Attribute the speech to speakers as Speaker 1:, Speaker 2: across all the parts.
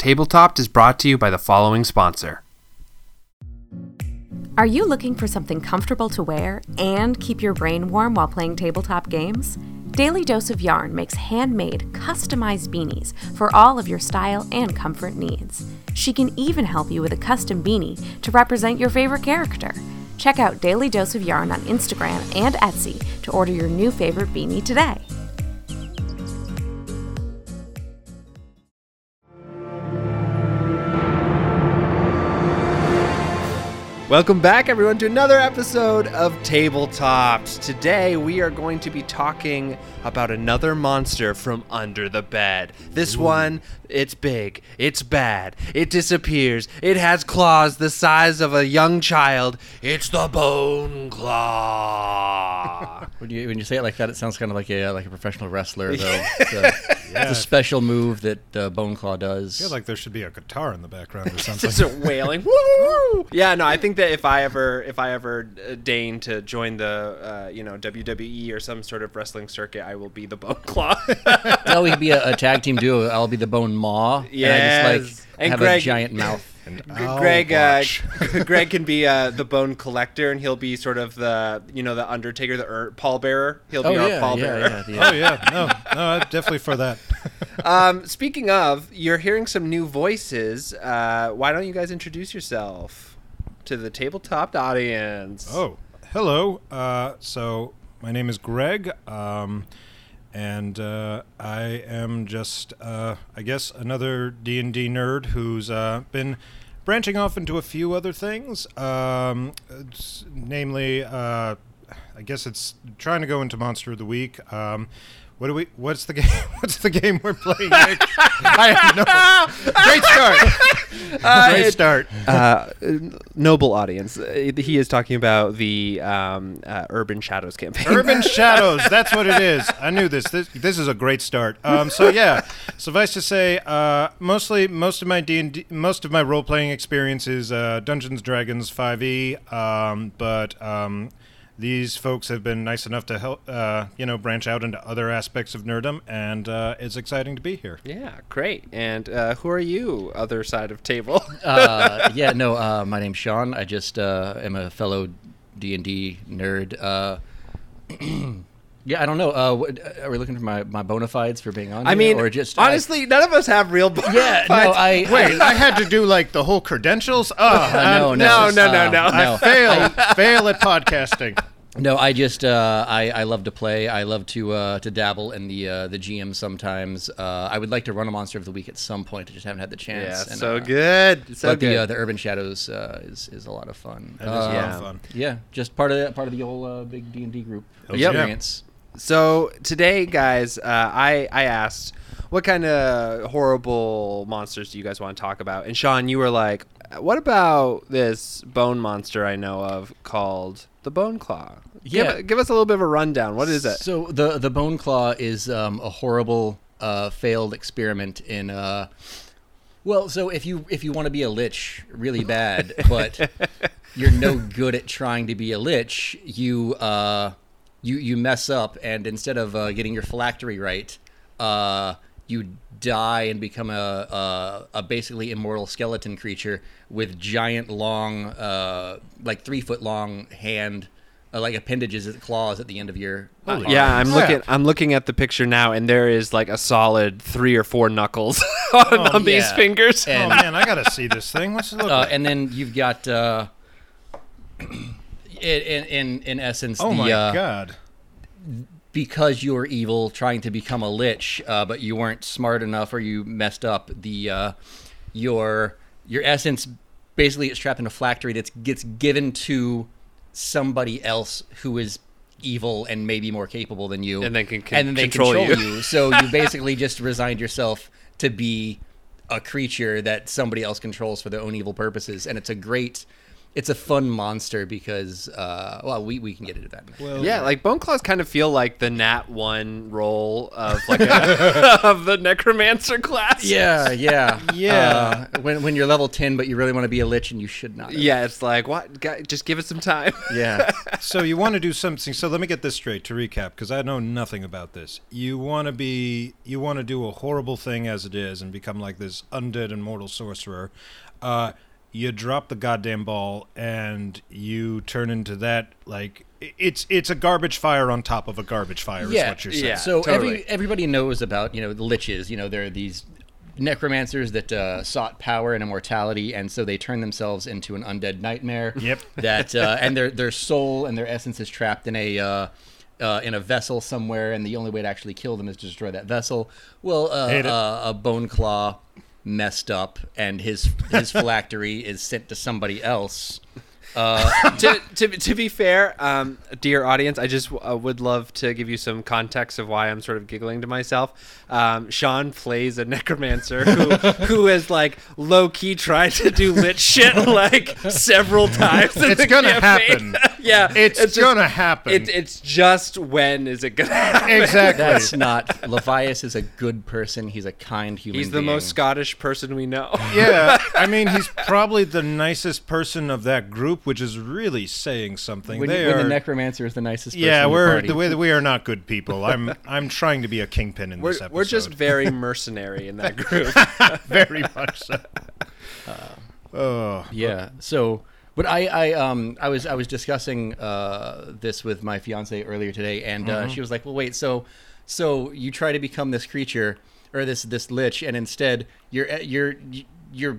Speaker 1: Tabletopped is brought to you by the following sponsor.
Speaker 2: Are you looking for something comfortable to wear and keep your brain warm while playing tabletop games? Daily Dose of Yarn makes handmade, customized beanies for all of your style and comfort needs. She can even help you with a custom beanie to represent your favorite character. Check out Daily Dose of Yarn on Instagram and Etsy to order your new favorite beanie today.
Speaker 1: Welcome back, everyone, to another episode of Tabletopped. Today, we are going to be talking about another monster from under the bed. This one, it's big, it's bad, it disappears, it has claws the size of a young child. It's the Bone Claw.
Speaker 3: When you when you say it like that, it sounds kind of like a like a professional wrestler, though. It's a, it's a special move that uh, Bone Claw does.
Speaker 4: I feel like there should be a guitar in the background or something.
Speaker 1: Just a wailing. Woo! Yeah, no, I think that if I ever if I ever uh, deign to join the uh, you know WWE or some sort of wrestling circuit, I will be the Bone Claw.
Speaker 3: no, we could be a, a tag team duo. I'll be the Bone Maw.
Speaker 1: Yes.
Speaker 3: And I just like
Speaker 1: And
Speaker 3: have
Speaker 1: Greg-
Speaker 3: a giant mouth.
Speaker 4: And
Speaker 1: Greg, uh. Greg can be uh, the bone collector, and he'll be sort of the, you know, the Undertaker, the ur- pallbearer. He'll be
Speaker 3: Oh
Speaker 1: our
Speaker 3: yeah,
Speaker 1: pallbearer.
Speaker 3: yeah, yeah,
Speaker 4: oh yeah, no, no, I'm definitely for that.
Speaker 1: Um, speaking of, you're hearing some new voices. Uh, why don't you guys introduce yourself to the tabletop audience?
Speaker 4: oh, hello. Uh, so my name is Greg, um, and uh, I am just, uh, I guess, another D and D nerd who's uh, been branching off into a few other things. Um, namely, uh, I guess it's trying to go into Monster of the Week. Um, what do we? What's the game? What's the game we're playing? Nick? I have no. Great start. Great start.
Speaker 1: uh, noble audience. Uh, he is talking about the um, uh, Urban Shadows campaign.
Speaker 4: Urban Shadows. That's what it is. I knew this. This, this is a great start. Um, so yeah, suffice to say, uh, mostly most of my D and most of my role playing experience is uh, Dungeons Dragons 5e. Um, but um, these folks have been nice enough to help, uh, you know, branch out into other aspects of nerdom, and uh, it's exciting to be here.
Speaker 1: yeah, great. And uh, who are you, other side of table?
Speaker 3: uh, yeah, no. Uh, my name's Sean. I just uh, am a fellow D and D nerd. Uh, yeah, I don't know. Uh, what, are we looking for my, my bona fides for being on?
Speaker 1: I
Speaker 3: here,
Speaker 1: mean,
Speaker 3: or just I-
Speaker 1: honestly, none of us have real. bona
Speaker 3: yeah, no.
Speaker 1: fides.
Speaker 3: I
Speaker 4: Wait, I had to do like the whole credentials. Oh,
Speaker 3: Uh, no,
Speaker 4: I'm-
Speaker 3: no,
Speaker 1: no, no,
Speaker 3: uh,
Speaker 1: no.
Speaker 4: I fail, fail at podcasting.
Speaker 3: No, I just uh, I, I love to play. I love to uh, to dabble in the uh, the GM sometimes. Uh, I would like to run a monster of the week at some point. I just haven't had the
Speaker 1: yeah,
Speaker 3: chance. and,
Speaker 1: so
Speaker 3: uh,
Speaker 1: good, so
Speaker 3: but
Speaker 1: good.
Speaker 3: the uh, the Urban Shadows uh, is is a lot of fun.
Speaker 4: That is a lot
Speaker 1: Yeah.
Speaker 4: of fun.
Speaker 3: Yeah, just part of the, part of the old uh, big D and D group
Speaker 1: Yep.
Speaker 3: experience.
Speaker 1: So today, guys, uh, I I asked what kind of horrible monsters do you guys want to talk about, and Sean, you were like, "What about this bone monster I know of called the Bone Claw?"
Speaker 3: Yeah.
Speaker 1: give, give us a little bit of a rundown. What is it?
Speaker 3: So the the Bone Claw is um, a horrible uh, failed experiment in. Uh, well, so if you if you want to be a lich really bad, but you're no good at trying to be a lich, you uh, you you mess up, and instead of uh, getting your phylactery right, uh, you die and become a, a a basically immortal skeleton creature with giant long, uh, like three foot long hand. Uh, like appendages, at claws at the end of your. uh,
Speaker 1: yeah, I'm
Speaker 4: crap.
Speaker 1: looking. I'm looking at the picture now, and there is like a solid three or four knuckles on, on these
Speaker 3: yeah.
Speaker 1: fingers.
Speaker 4: Oh man, I gotta see this thing. What's it look
Speaker 3: uh,
Speaker 4: like?
Speaker 3: and then you've got uh, in in in essence
Speaker 4: Oh
Speaker 3: the
Speaker 4: my
Speaker 3: uh,
Speaker 4: god.
Speaker 3: Because you were evil trying to become a lich uh, but you weren't smart enough or you messed up the uh, your your essence basically is trapped in a phylactery that gets given to somebody else who is evil and maybe more capable than you
Speaker 1: And then can con-
Speaker 3: and then they
Speaker 1: control
Speaker 3: control,
Speaker 1: you.
Speaker 3: you. so you basically just resigned yourself to be a creature that somebody else controls for their own evil purposes and it's a great it's a fun monster because uh, well we, we can get into that.
Speaker 4: Well,
Speaker 1: Yeah, like bone claws kind of feel like the Nat one roll of like a, of the necromancer class.
Speaker 3: yeah, yeah,
Speaker 4: Yeah.
Speaker 3: Uh, when when you're level ten, but you really want to be a lich, and you should not.
Speaker 1: yeah. It's like what? Guy, just give it some time.
Speaker 3: yeah.
Speaker 4: so you want to do something so let me get this straight to recap because i know nothing about this you want to be you want to do a horrible thing as it is and become like this undead immortal sorcerer uh you drop the goddamn ball and you turn into that like it's it's a garbage fire on top of a garbage fire is
Speaker 3: Yeah,
Speaker 4: what you're saying
Speaker 1: yeah.
Speaker 3: So
Speaker 1: totally.
Speaker 3: every everybody knows about you know the liches. You know they're these necromancers that uh, sought power and immortality, and so they turn themselves into an undead nightmare.
Speaker 4: Yep.
Speaker 3: That uh, and their their soul and their essence is trapped in a. Uh, uh, in a vessel somewhere, and the only way to actually kill them is to destroy that vessel. Well, uh, uh, a bone claw messed up, and his his phylactery is sent to somebody else.
Speaker 1: to, to, to be fair, um, dear audience, I just uh, would love to give you some context of why I'm sort of giggling to myself. Um, Sean plays a necromancer who who has like low key tried to do lich shit like several times. in
Speaker 4: It's
Speaker 1: the
Speaker 4: gonna
Speaker 1: campaign.
Speaker 4: happen.
Speaker 1: Yeah,
Speaker 4: it's,
Speaker 1: just-
Speaker 4: gonna happen
Speaker 1: It, it's just when is it gonna happen?
Speaker 4: exactly
Speaker 3: That's not. Levias is a good person. He's a kind human.
Speaker 1: He's the
Speaker 3: being.
Speaker 1: most Scottish person we know.
Speaker 4: yeah, I mean, he's probably the nicest person of that group, which is really saying something.
Speaker 3: When,
Speaker 4: they
Speaker 3: when
Speaker 4: are,
Speaker 3: the necromancer is the nicest
Speaker 4: yeah,
Speaker 3: in
Speaker 4: we're
Speaker 3: party.
Speaker 4: the way that we are not good people. I'm I'm trying to be a kingpin in
Speaker 1: We're,
Speaker 4: this episode.
Speaker 1: we're just very mercenary in that group.
Speaker 4: very much so. Uh, oh,
Speaker 3: yeah. So, but I, I, um, I was, I was discussing uh, this with my fiance earlier today, and uh,
Speaker 4: Mm-hmm.
Speaker 3: she was like, "Well, wait, so, so you try to become this creature or this this lich, and instead you're you're you're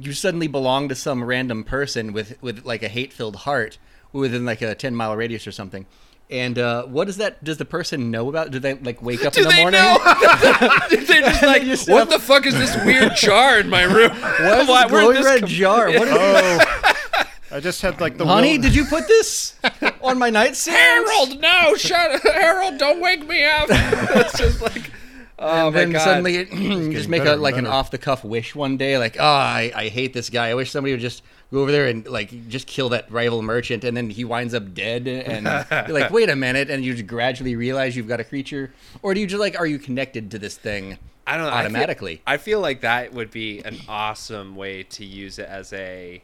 Speaker 3: you suddenly belong to some random person with with like a hate filled heart within like a ten mile radius or something." And uh, what does that? Does the person know about? Do they like wake up
Speaker 1: Do
Speaker 3: in the
Speaker 1: they
Speaker 3: morning?
Speaker 1: know? They're just like, what
Speaker 3: have-
Speaker 1: the fuck is this weird jar in my room?
Speaker 3: What's
Speaker 1: Why-
Speaker 3: this
Speaker 1: where'd
Speaker 3: glowing
Speaker 1: this
Speaker 3: red
Speaker 1: come-
Speaker 3: jar? What is
Speaker 4: oh, I just had like the
Speaker 3: Honey,
Speaker 4: will-
Speaker 3: did you put this on my nightstand?
Speaker 1: Harold, no, shut up. Harold, don't wake me up. it's just like, oh
Speaker 3: and then
Speaker 1: god.
Speaker 3: suddenly you just make a
Speaker 4: and
Speaker 3: like an off the cuff wish one day, like, oh, I, I hate this guy. I wish somebody would just go over there and like just kill that rival merchant, and then he winds up dead, and you're like, wait a minute, and you just gradually realize you've got a creature, or do you just like, are you connected to this thing?
Speaker 1: I don't know. I feel-
Speaker 3: automatically.
Speaker 1: I feel, like that would be an awesome way to use it as a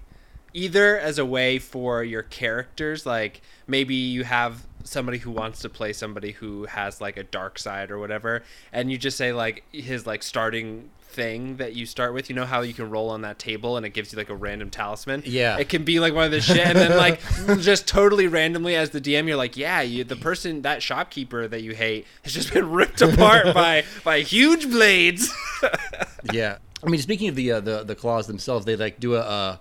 Speaker 1: either as a way for your characters like maybe you have somebody who wants to play somebody who has like a dark side or whatever and you just say like his like starting thing that you start with you know how you can roll on that table and it gives you like a random talisman?
Speaker 3: Yeah.
Speaker 1: it can be like one of the shit and then like just totally randomly as the dm you're like yeah you the person that shopkeeper that you hate has just been ripped apart by by huge blades.
Speaker 3: Yeah, I mean, speaking of the uh, the the claws themselves, they like do a, uh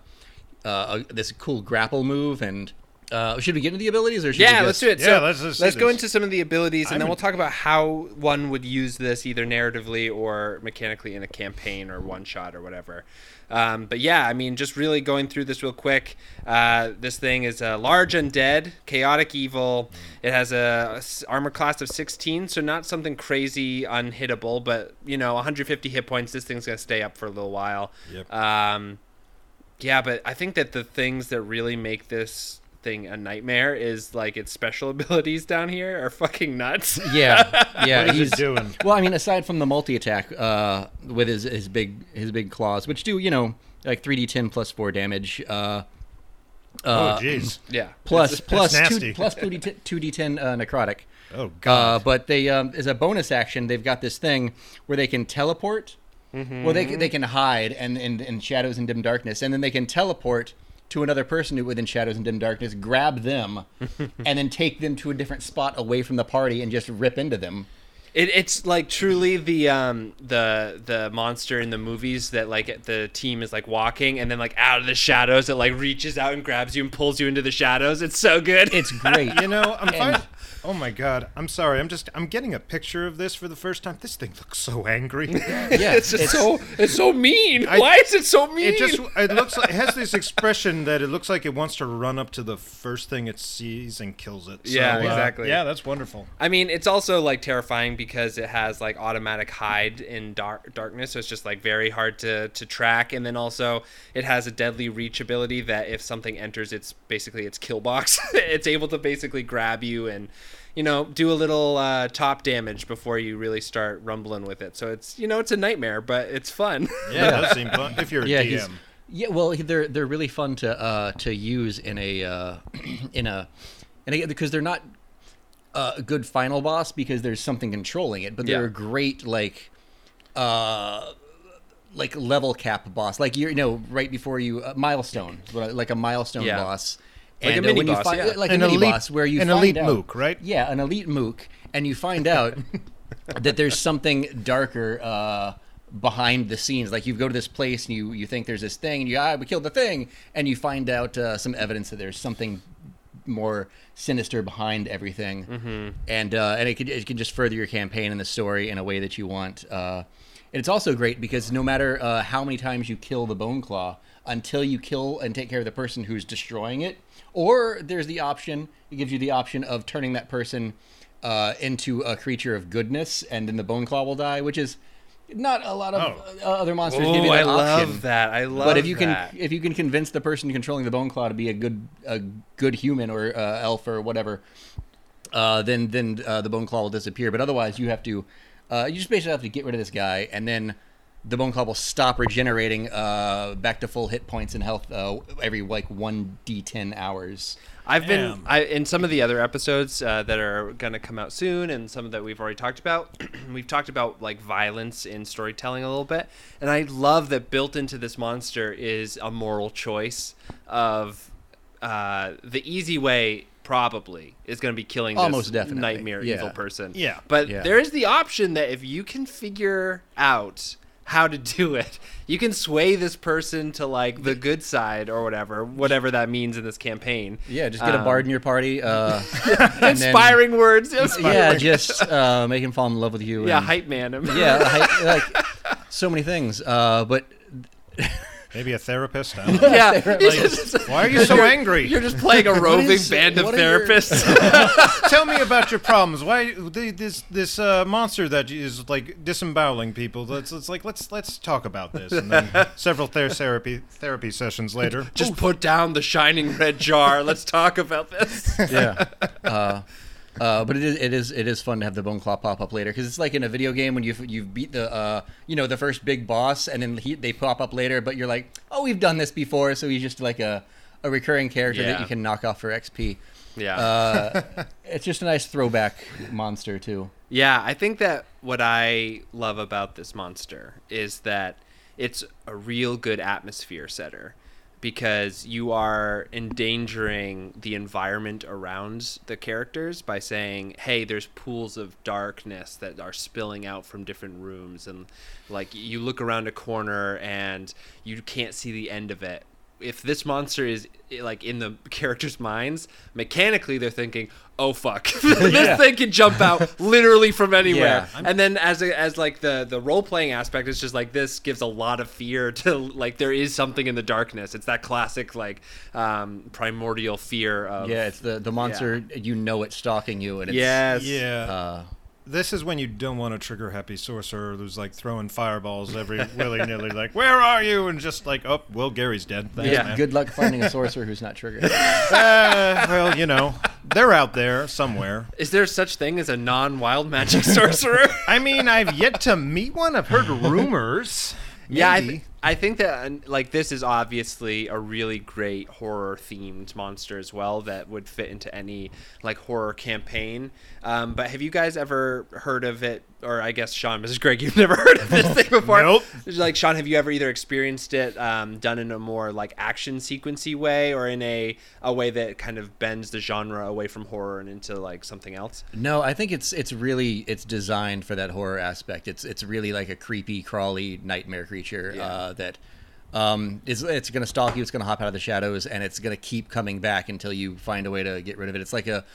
Speaker 3: uh a this cool grapple move, and uh, should we get into the abilities or should
Speaker 1: Yeah,
Speaker 3: we
Speaker 1: let's do it.
Speaker 4: Yeah,
Speaker 1: so
Speaker 4: let's
Speaker 1: let's go into some of the abilities, and
Speaker 4: I'm
Speaker 1: then we'll talk about how one would use this either narratively or mechanically in a campaign or one shot or whatever. Um, but yeah, I mean, just really going through this real quick. Uh, this thing is a large undead, chaotic evil. It has a s- armor class of 16, so not something crazy unhittable, but you know, 150 hit points. This thing's gonna stay up for a little while.
Speaker 4: Yep.
Speaker 1: Um, yeah, but I think that the things that really make this thing a nightmare is like its special abilities down here are fucking nuts.
Speaker 3: Yeah, yeah.
Speaker 4: What is
Speaker 3: he's
Speaker 4: it doing?
Speaker 3: Well, I mean, aside from the multi attack uh, with his his big his big claws, which do you know like three d ten plus four damage. Uh,
Speaker 4: Oh,
Speaker 3: uh,
Speaker 4: jeez.
Speaker 1: Yeah.
Speaker 3: plus plus
Speaker 4: nasty.
Speaker 3: two plus two d two d ten uh, necrotic.
Speaker 4: Oh
Speaker 3: Uh,
Speaker 4: God.
Speaker 3: but they um, as a bonus action, they've got this thing where they can teleport. Well, they can- they can hide and in, in shadows and dim darkness, and then they can teleport to another person who within shadows and dim darkness, grab them, and then take them to a different spot away from the party and just rip into them.
Speaker 1: It, it's like truly the um the the monster in the movies that like the team is like walking and then like out of the shadows it like reaches out and grabs you and pulls you into the shadows. It's so good.
Speaker 3: It's great.
Speaker 4: you know, I'm,
Speaker 3: And-
Speaker 4: find, Oh my god! I'm sorry. I'm just I'm getting a picture of this for the first time. This thing looks so angry.
Speaker 3: Yeah,
Speaker 1: it's just so it's so mean.
Speaker 4: I-
Speaker 1: Why is it so mean?
Speaker 4: It just it looks like it has this expression that it looks like it wants to run up to the first thing it sees and kills it. So,
Speaker 1: Yeah,
Speaker 4: uh,
Speaker 1: exactly.
Speaker 4: yeah, that's wonderful.
Speaker 1: I mean, it's also like terrifying because it has like automatic hide in dark darkness, so it's just like very hard to to track. And then also it has a deadly reach ability that if something enters its basically its kill box, it's able to basically grab you and you know do a little uh, top damage before you really start rumbling with it. So it's you know it's a nightmare, but it's fun.
Speaker 4: Yeah, that does seem fun. If you're a
Speaker 3: yeah,
Speaker 4: DM.
Speaker 3: yeah. Well, they're they're really fun to uh, to use in a uh, in a and again, because they're not uh, a good final boss because there's something controlling it, but they're
Speaker 1: Yeah.
Speaker 3: a great like uh like level cap boss, like you're you know right before you uh, milestone, like a milestone
Speaker 1: Yeah.
Speaker 3: boss.
Speaker 1: Like a
Speaker 3: and uh,
Speaker 1: mini
Speaker 3: when you
Speaker 1: boss,
Speaker 3: find
Speaker 1: yeah.
Speaker 3: like
Speaker 4: An
Speaker 3: a mini
Speaker 4: elite-
Speaker 3: boss where you
Speaker 4: an
Speaker 3: find
Speaker 4: elite
Speaker 3: out-
Speaker 4: mook, right?
Speaker 3: Yeah, an elite mook, and you find out that there's something darker uh, behind the scenes. Like you go to this place and you you think there's this thing, and you ah we killed the thing, and you find out uh, some evidence that there's something more sinister behind everything, mm-hmm. and uh, and it can it can just further your campaign and the story in a way that you want. And it's also great because no matter uh, how many times you kill the bone claw, until you kill and take care of the person who's destroying it, or there's the option it gives you the option of turning that person uh, into a creature of goodness, and then the bone claw will die, which is not a lot of
Speaker 4: Oh.
Speaker 3: uh, other monsters give you
Speaker 1: Oh, I
Speaker 3: that option
Speaker 1: love that. I love. That.
Speaker 3: But if you can if you can convince the person controlling the bone claw to be a good a good human or uh, elf or whatever uh, then then uh, the bone claw will disappear but otherwise you have to uh, you just basically have to get rid of this guy and then the bone claw will stop regenerating uh, back to full hit points and health uh, every like 1d10 hours
Speaker 1: I've been I, in some of the other episodes uh, that are going to come out soon, and some that we've already talked about. we've talked about like violence in storytelling a little bit, and I love that built into this monster is a moral choice of uh, the easy way. Probably is going to be killing this
Speaker 3: Almost definitely,
Speaker 1: nightmare
Speaker 3: yeah.
Speaker 1: evil person.
Speaker 4: Yeah.
Speaker 1: but
Speaker 3: Yeah.
Speaker 1: there is the option that if you can figure out how to do it, you can sway this person to like the good side or whatever, whatever that means in this campaign.
Speaker 3: yeah just get a
Speaker 1: Um,
Speaker 3: bard in your party uh, and then-
Speaker 1: inspiring words.
Speaker 3: yeah just uh, make him fall in love with you
Speaker 1: yeah,
Speaker 3: and-
Speaker 1: hype man him.
Speaker 3: yeah I- like so many things uh, but
Speaker 4: Maybe a therapist. I don't know.
Speaker 1: yeah.
Speaker 3: Like,
Speaker 4: Why are you so
Speaker 1: you're-
Speaker 4: angry?
Speaker 1: You're just playing a roving
Speaker 3: is-
Speaker 1: band of
Speaker 3: what are your-
Speaker 1: therapists.
Speaker 4: Tell me about your problems. Why the- this this uh, monster that is like disemboweling people? Let's it's like let's let's talk about this. And then several ther- therapy therapy sessions later.
Speaker 1: just put down the shining red jar. Let's talk about this.
Speaker 3: yeah. Uh, uh, but it is it is it is fun to have the bone claw pop up later because it's like in a video game when you've you've beat the uh, you know the first big boss and then he, they pop up later, but you're like, oh, we've done this before, so he's just like a a recurring character
Speaker 1: Yeah.
Speaker 3: that you can knock off for XP.
Speaker 1: Yeah.
Speaker 3: Uh, it's just a nice throwback monster too.
Speaker 1: Yeah, I think that what I love about this monster is that it's a real good atmosphere setter because you are endangering the environment around the characters by saying, "Hey, there's pools of darkness that are spilling out from different rooms and like you look around a corner and you can't see the end of it." If this monster is like in the characters' minds, mechanically they're thinking, "Oh fuck, this
Speaker 3: Yeah.
Speaker 1: thing can jump out literally from anywhere."
Speaker 3: Yeah.
Speaker 1: and then as a, as like the the role playing aspect it's just like this gives a lot of fear to like there is something in the darkness it's that classic like um primordial fear of
Speaker 3: Yeah, it's the the monster you know it's stalking you and it's
Speaker 1: yes
Speaker 4: Yeah.
Speaker 3: Uh,
Speaker 4: this is when you don't want to trigger Happy Sorcerer who's like throwing fireballs every willy nilly, like, where are you? And just like, oh, well, Gary's dead. Thanks,
Speaker 1: Yeah.
Speaker 4: man.
Speaker 3: good luck finding a sorcerer who's not triggered.
Speaker 4: Uh, well, you know, they're out there somewhere.
Speaker 1: is there such thing as a non-wild magic sorcerer
Speaker 4: I mean, I've yet to meet one. I've heard rumors.
Speaker 1: yeah I, th- I think that uh, like this is obviously a really great horror themed monster as well that would fit into any like horror campaign um, but have you guys ever heard of it or i guess sean mrs greg you've never heard of this thing before
Speaker 4: Nope.
Speaker 1: like sean have you ever either experienced it um, done in a more like action sequency way or in a, a way that kind of bends the genre away from horror and into like something else
Speaker 3: No, I think it's it's really it's designed for that horror aspect. It's it's really like a creepy, crawly nightmare creature
Speaker 1: Yeah.
Speaker 3: uh, that um, is it's going to stalk you. It's going to hop out of the shadows, and it's going to keep coming back until you find a way to get rid of it. It's like a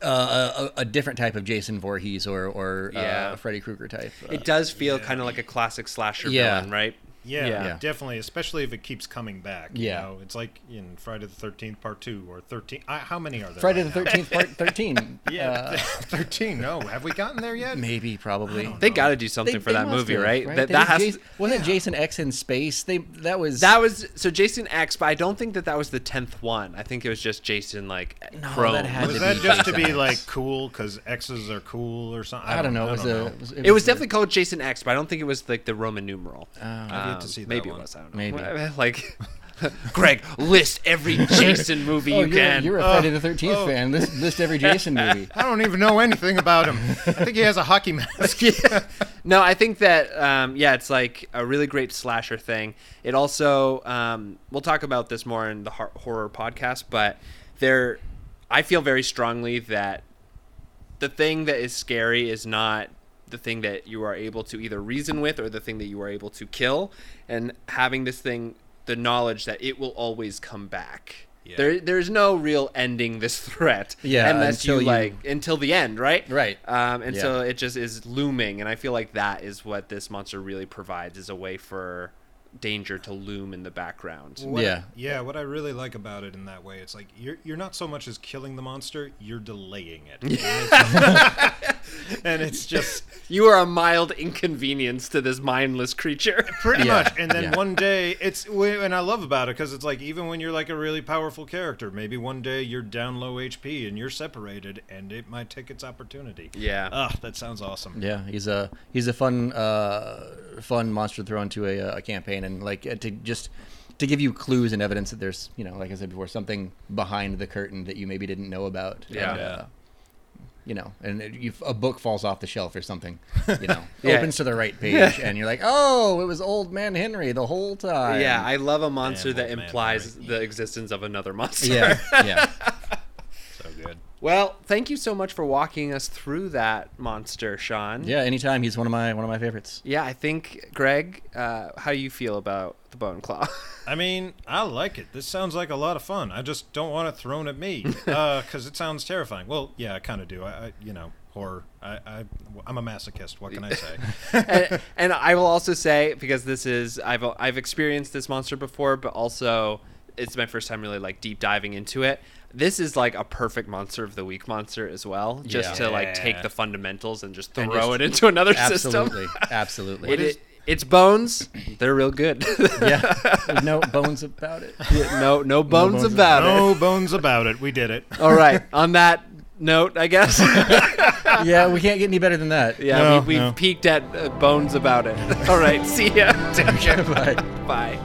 Speaker 3: uh, a, a different type of Jason Voorhees or or
Speaker 1: Yeah.
Speaker 3: uh, Freddy Krueger type. Uh,
Speaker 1: It does feel kind of like a classic slasher
Speaker 3: Yeah.
Speaker 1: villain, right?
Speaker 4: Yeah,
Speaker 1: Yeah.
Speaker 4: definitely. Especially if it keeps coming back. you
Speaker 3: Yeah.
Speaker 4: know? it's like in Friday the Thirteenth Part Two or Thirteen. I, how many are there?
Speaker 3: Friday
Speaker 4: right
Speaker 3: the? Thirteenth Part Thirteen.
Speaker 4: Yeah,
Speaker 3: uh,
Speaker 4: thirteen. No, have we gotten there yet?
Speaker 3: maybe probably.
Speaker 1: They got to do something
Speaker 3: They-
Speaker 1: for
Speaker 3: they
Speaker 1: that movie,
Speaker 3: have,
Speaker 1: right? That that has
Speaker 3: Jas- wasn't it Jason X in space? They that was
Speaker 1: that was so Jason X, but I don't think that that was the tenth one. I think it was just Jason like
Speaker 3: No,
Speaker 1: Chrome.
Speaker 3: that had
Speaker 4: Was that
Speaker 3: be
Speaker 4: just to be
Speaker 3: X.
Speaker 4: like cool because X's are cool or something?
Speaker 3: I don't know. It was a. It was,
Speaker 1: It was
Speaker 3: a-
Speaker 1: definitely called Jason X, but I don't think it was like the Roman numeral.
Speaker 4: I've yet to
Speaker 1: Um,
Speaker 4: see that
Speaker 1: maybe
Speaker 4: one.
Speaker 1: it was. I don't know.
Speaker 3: Maybe.
Speaker 1: like Greg, list every Jason movie
Speaker 3: Oh,
Speaker 1: you
Speaker 3: you're,
Speaker 1: can.
Speaker 3: you're a Friday the Thirteenth
Speaker 4: oh.
Speaker 3: fan. List, list every Jason movie.
Speaker 4: I don't even know anything about him. I think he has a hockey mask.
Speaker 1: no, I think that um, yeah, it's like a really great slasher thing. It also um, we'll talk about this more in the horror podcast, but there, I feel very strongly that the thing that is scary is not the thing that you are able to either reason with or the thing that you are able to kill, and having this thing, the knowledge that it will always come back.
Speaker 4: Yeah.
Speaker 1: There, there's no real ending this threat.
Speaker 3: Yeah,
Speaker 1: unless you,
Speaker 3: until you-
Speaker 1: like until the end, right?
Speaker 3: Right.
Speaker 1: Um, and
Speaker 3: Yeah.
Speaker 1: so it just is looming, and I feel like that is what this monster really provides is a way for danger to loom in the background.
Speaker 4: What
Speaker 3: Yeah.
Speaker 4: yeah. What I really like about it in that way, it's like you're you're not so much as killing the monster, you're delaying it, and, it's, just
Speaker 1: You are a mild inconvenience to this mindless creature.
Speaker 4: pretty
Speaker 3: Yeah,
Speaker 4: much. And then
Speaker 3: yeah.
Speaker 4: one day, it's and I love about it because it's like even when you're like a really powerful character, maybe one day you're down low HP and you're separated, and it might take its opportunity.
Speaker 1: Yeah.
Speaker 4: Ah, that sounds awesome.
Speaker 3: Yeah, he's a he's a fun uh, fun monster to throw into a, a campaign and like uh, to just to give you clues and evidence that there's you know like I said before something behind the curtain that you maybe didn't know about.
Speaker 1: Yeah.
Speaker 3: And, uh, you know, and it, you, a book falls off the shelf or something, you know,
Speaker 1: Yeah.
Speaker 3: opens to the right page, and you're like, oh, it was Old Man Henry the whole time.
Speaker 1: yeah, I love a monster
Speaker 4: Damn,
Speaker 1: that
Speaker 4: old man
Speaker 1: implies
Speaker 4: Henry.
Speaker 1: the existence of another monster.
Speaker 3: yeah, yeah.
Speaker 4: So good.
Speaker 1: well, thank you so much for walking us through that monster, Sean.
Speaker 3: Yeah, anytime he's one of my one of my favorites.
Speaker 1: Yeah, I think Greg, uh, how you feel about the bone claw?
Speaker 4: I mean, I like it. This sounds like a lot of fun. I just don't want it thrown at me because it sounds terrifying. Well, yeah, I kind of do. I, I, you know, horror. I, I, I'm a masochist. What can I say?
Speaker 1: and, and I will also say because this is I've I've experienced this monster before, but also it's my first time really like deep diving into it. This is like a perfect monster of the week monster as well, just
Speaker 3: Yeah.
Speaker 1: to like take the fundamentals and just throw
Speaker 3: And just-
Speaker 1: it into another
Speaker 3: Absolutely,
Speaker 1: system.
Speaker 3: absolutely.
Speaker 1: It, it, it's bones. They're real good.
Speaker 3: yeah, there's no bones about it.
Speaker 1: no no bones,
Speaker 3: bones
Speaker 1: about
Speaker 4: no
Speaker 1: it.
Speaker 4: No bones about it. We did it.
Speaker 1: All right. On that note, I guess.
Speaker 3: yeah, we can't get any better than that.
Speaker 1: yeah,
Speaker 4: No,
Speaker 1: we, we've
Speaker 4: no.
Speaker 1: peaked at uh, bones about it. All right. See ya. Take care.
Speaker 3: Bye.
Speaker 1: Bye.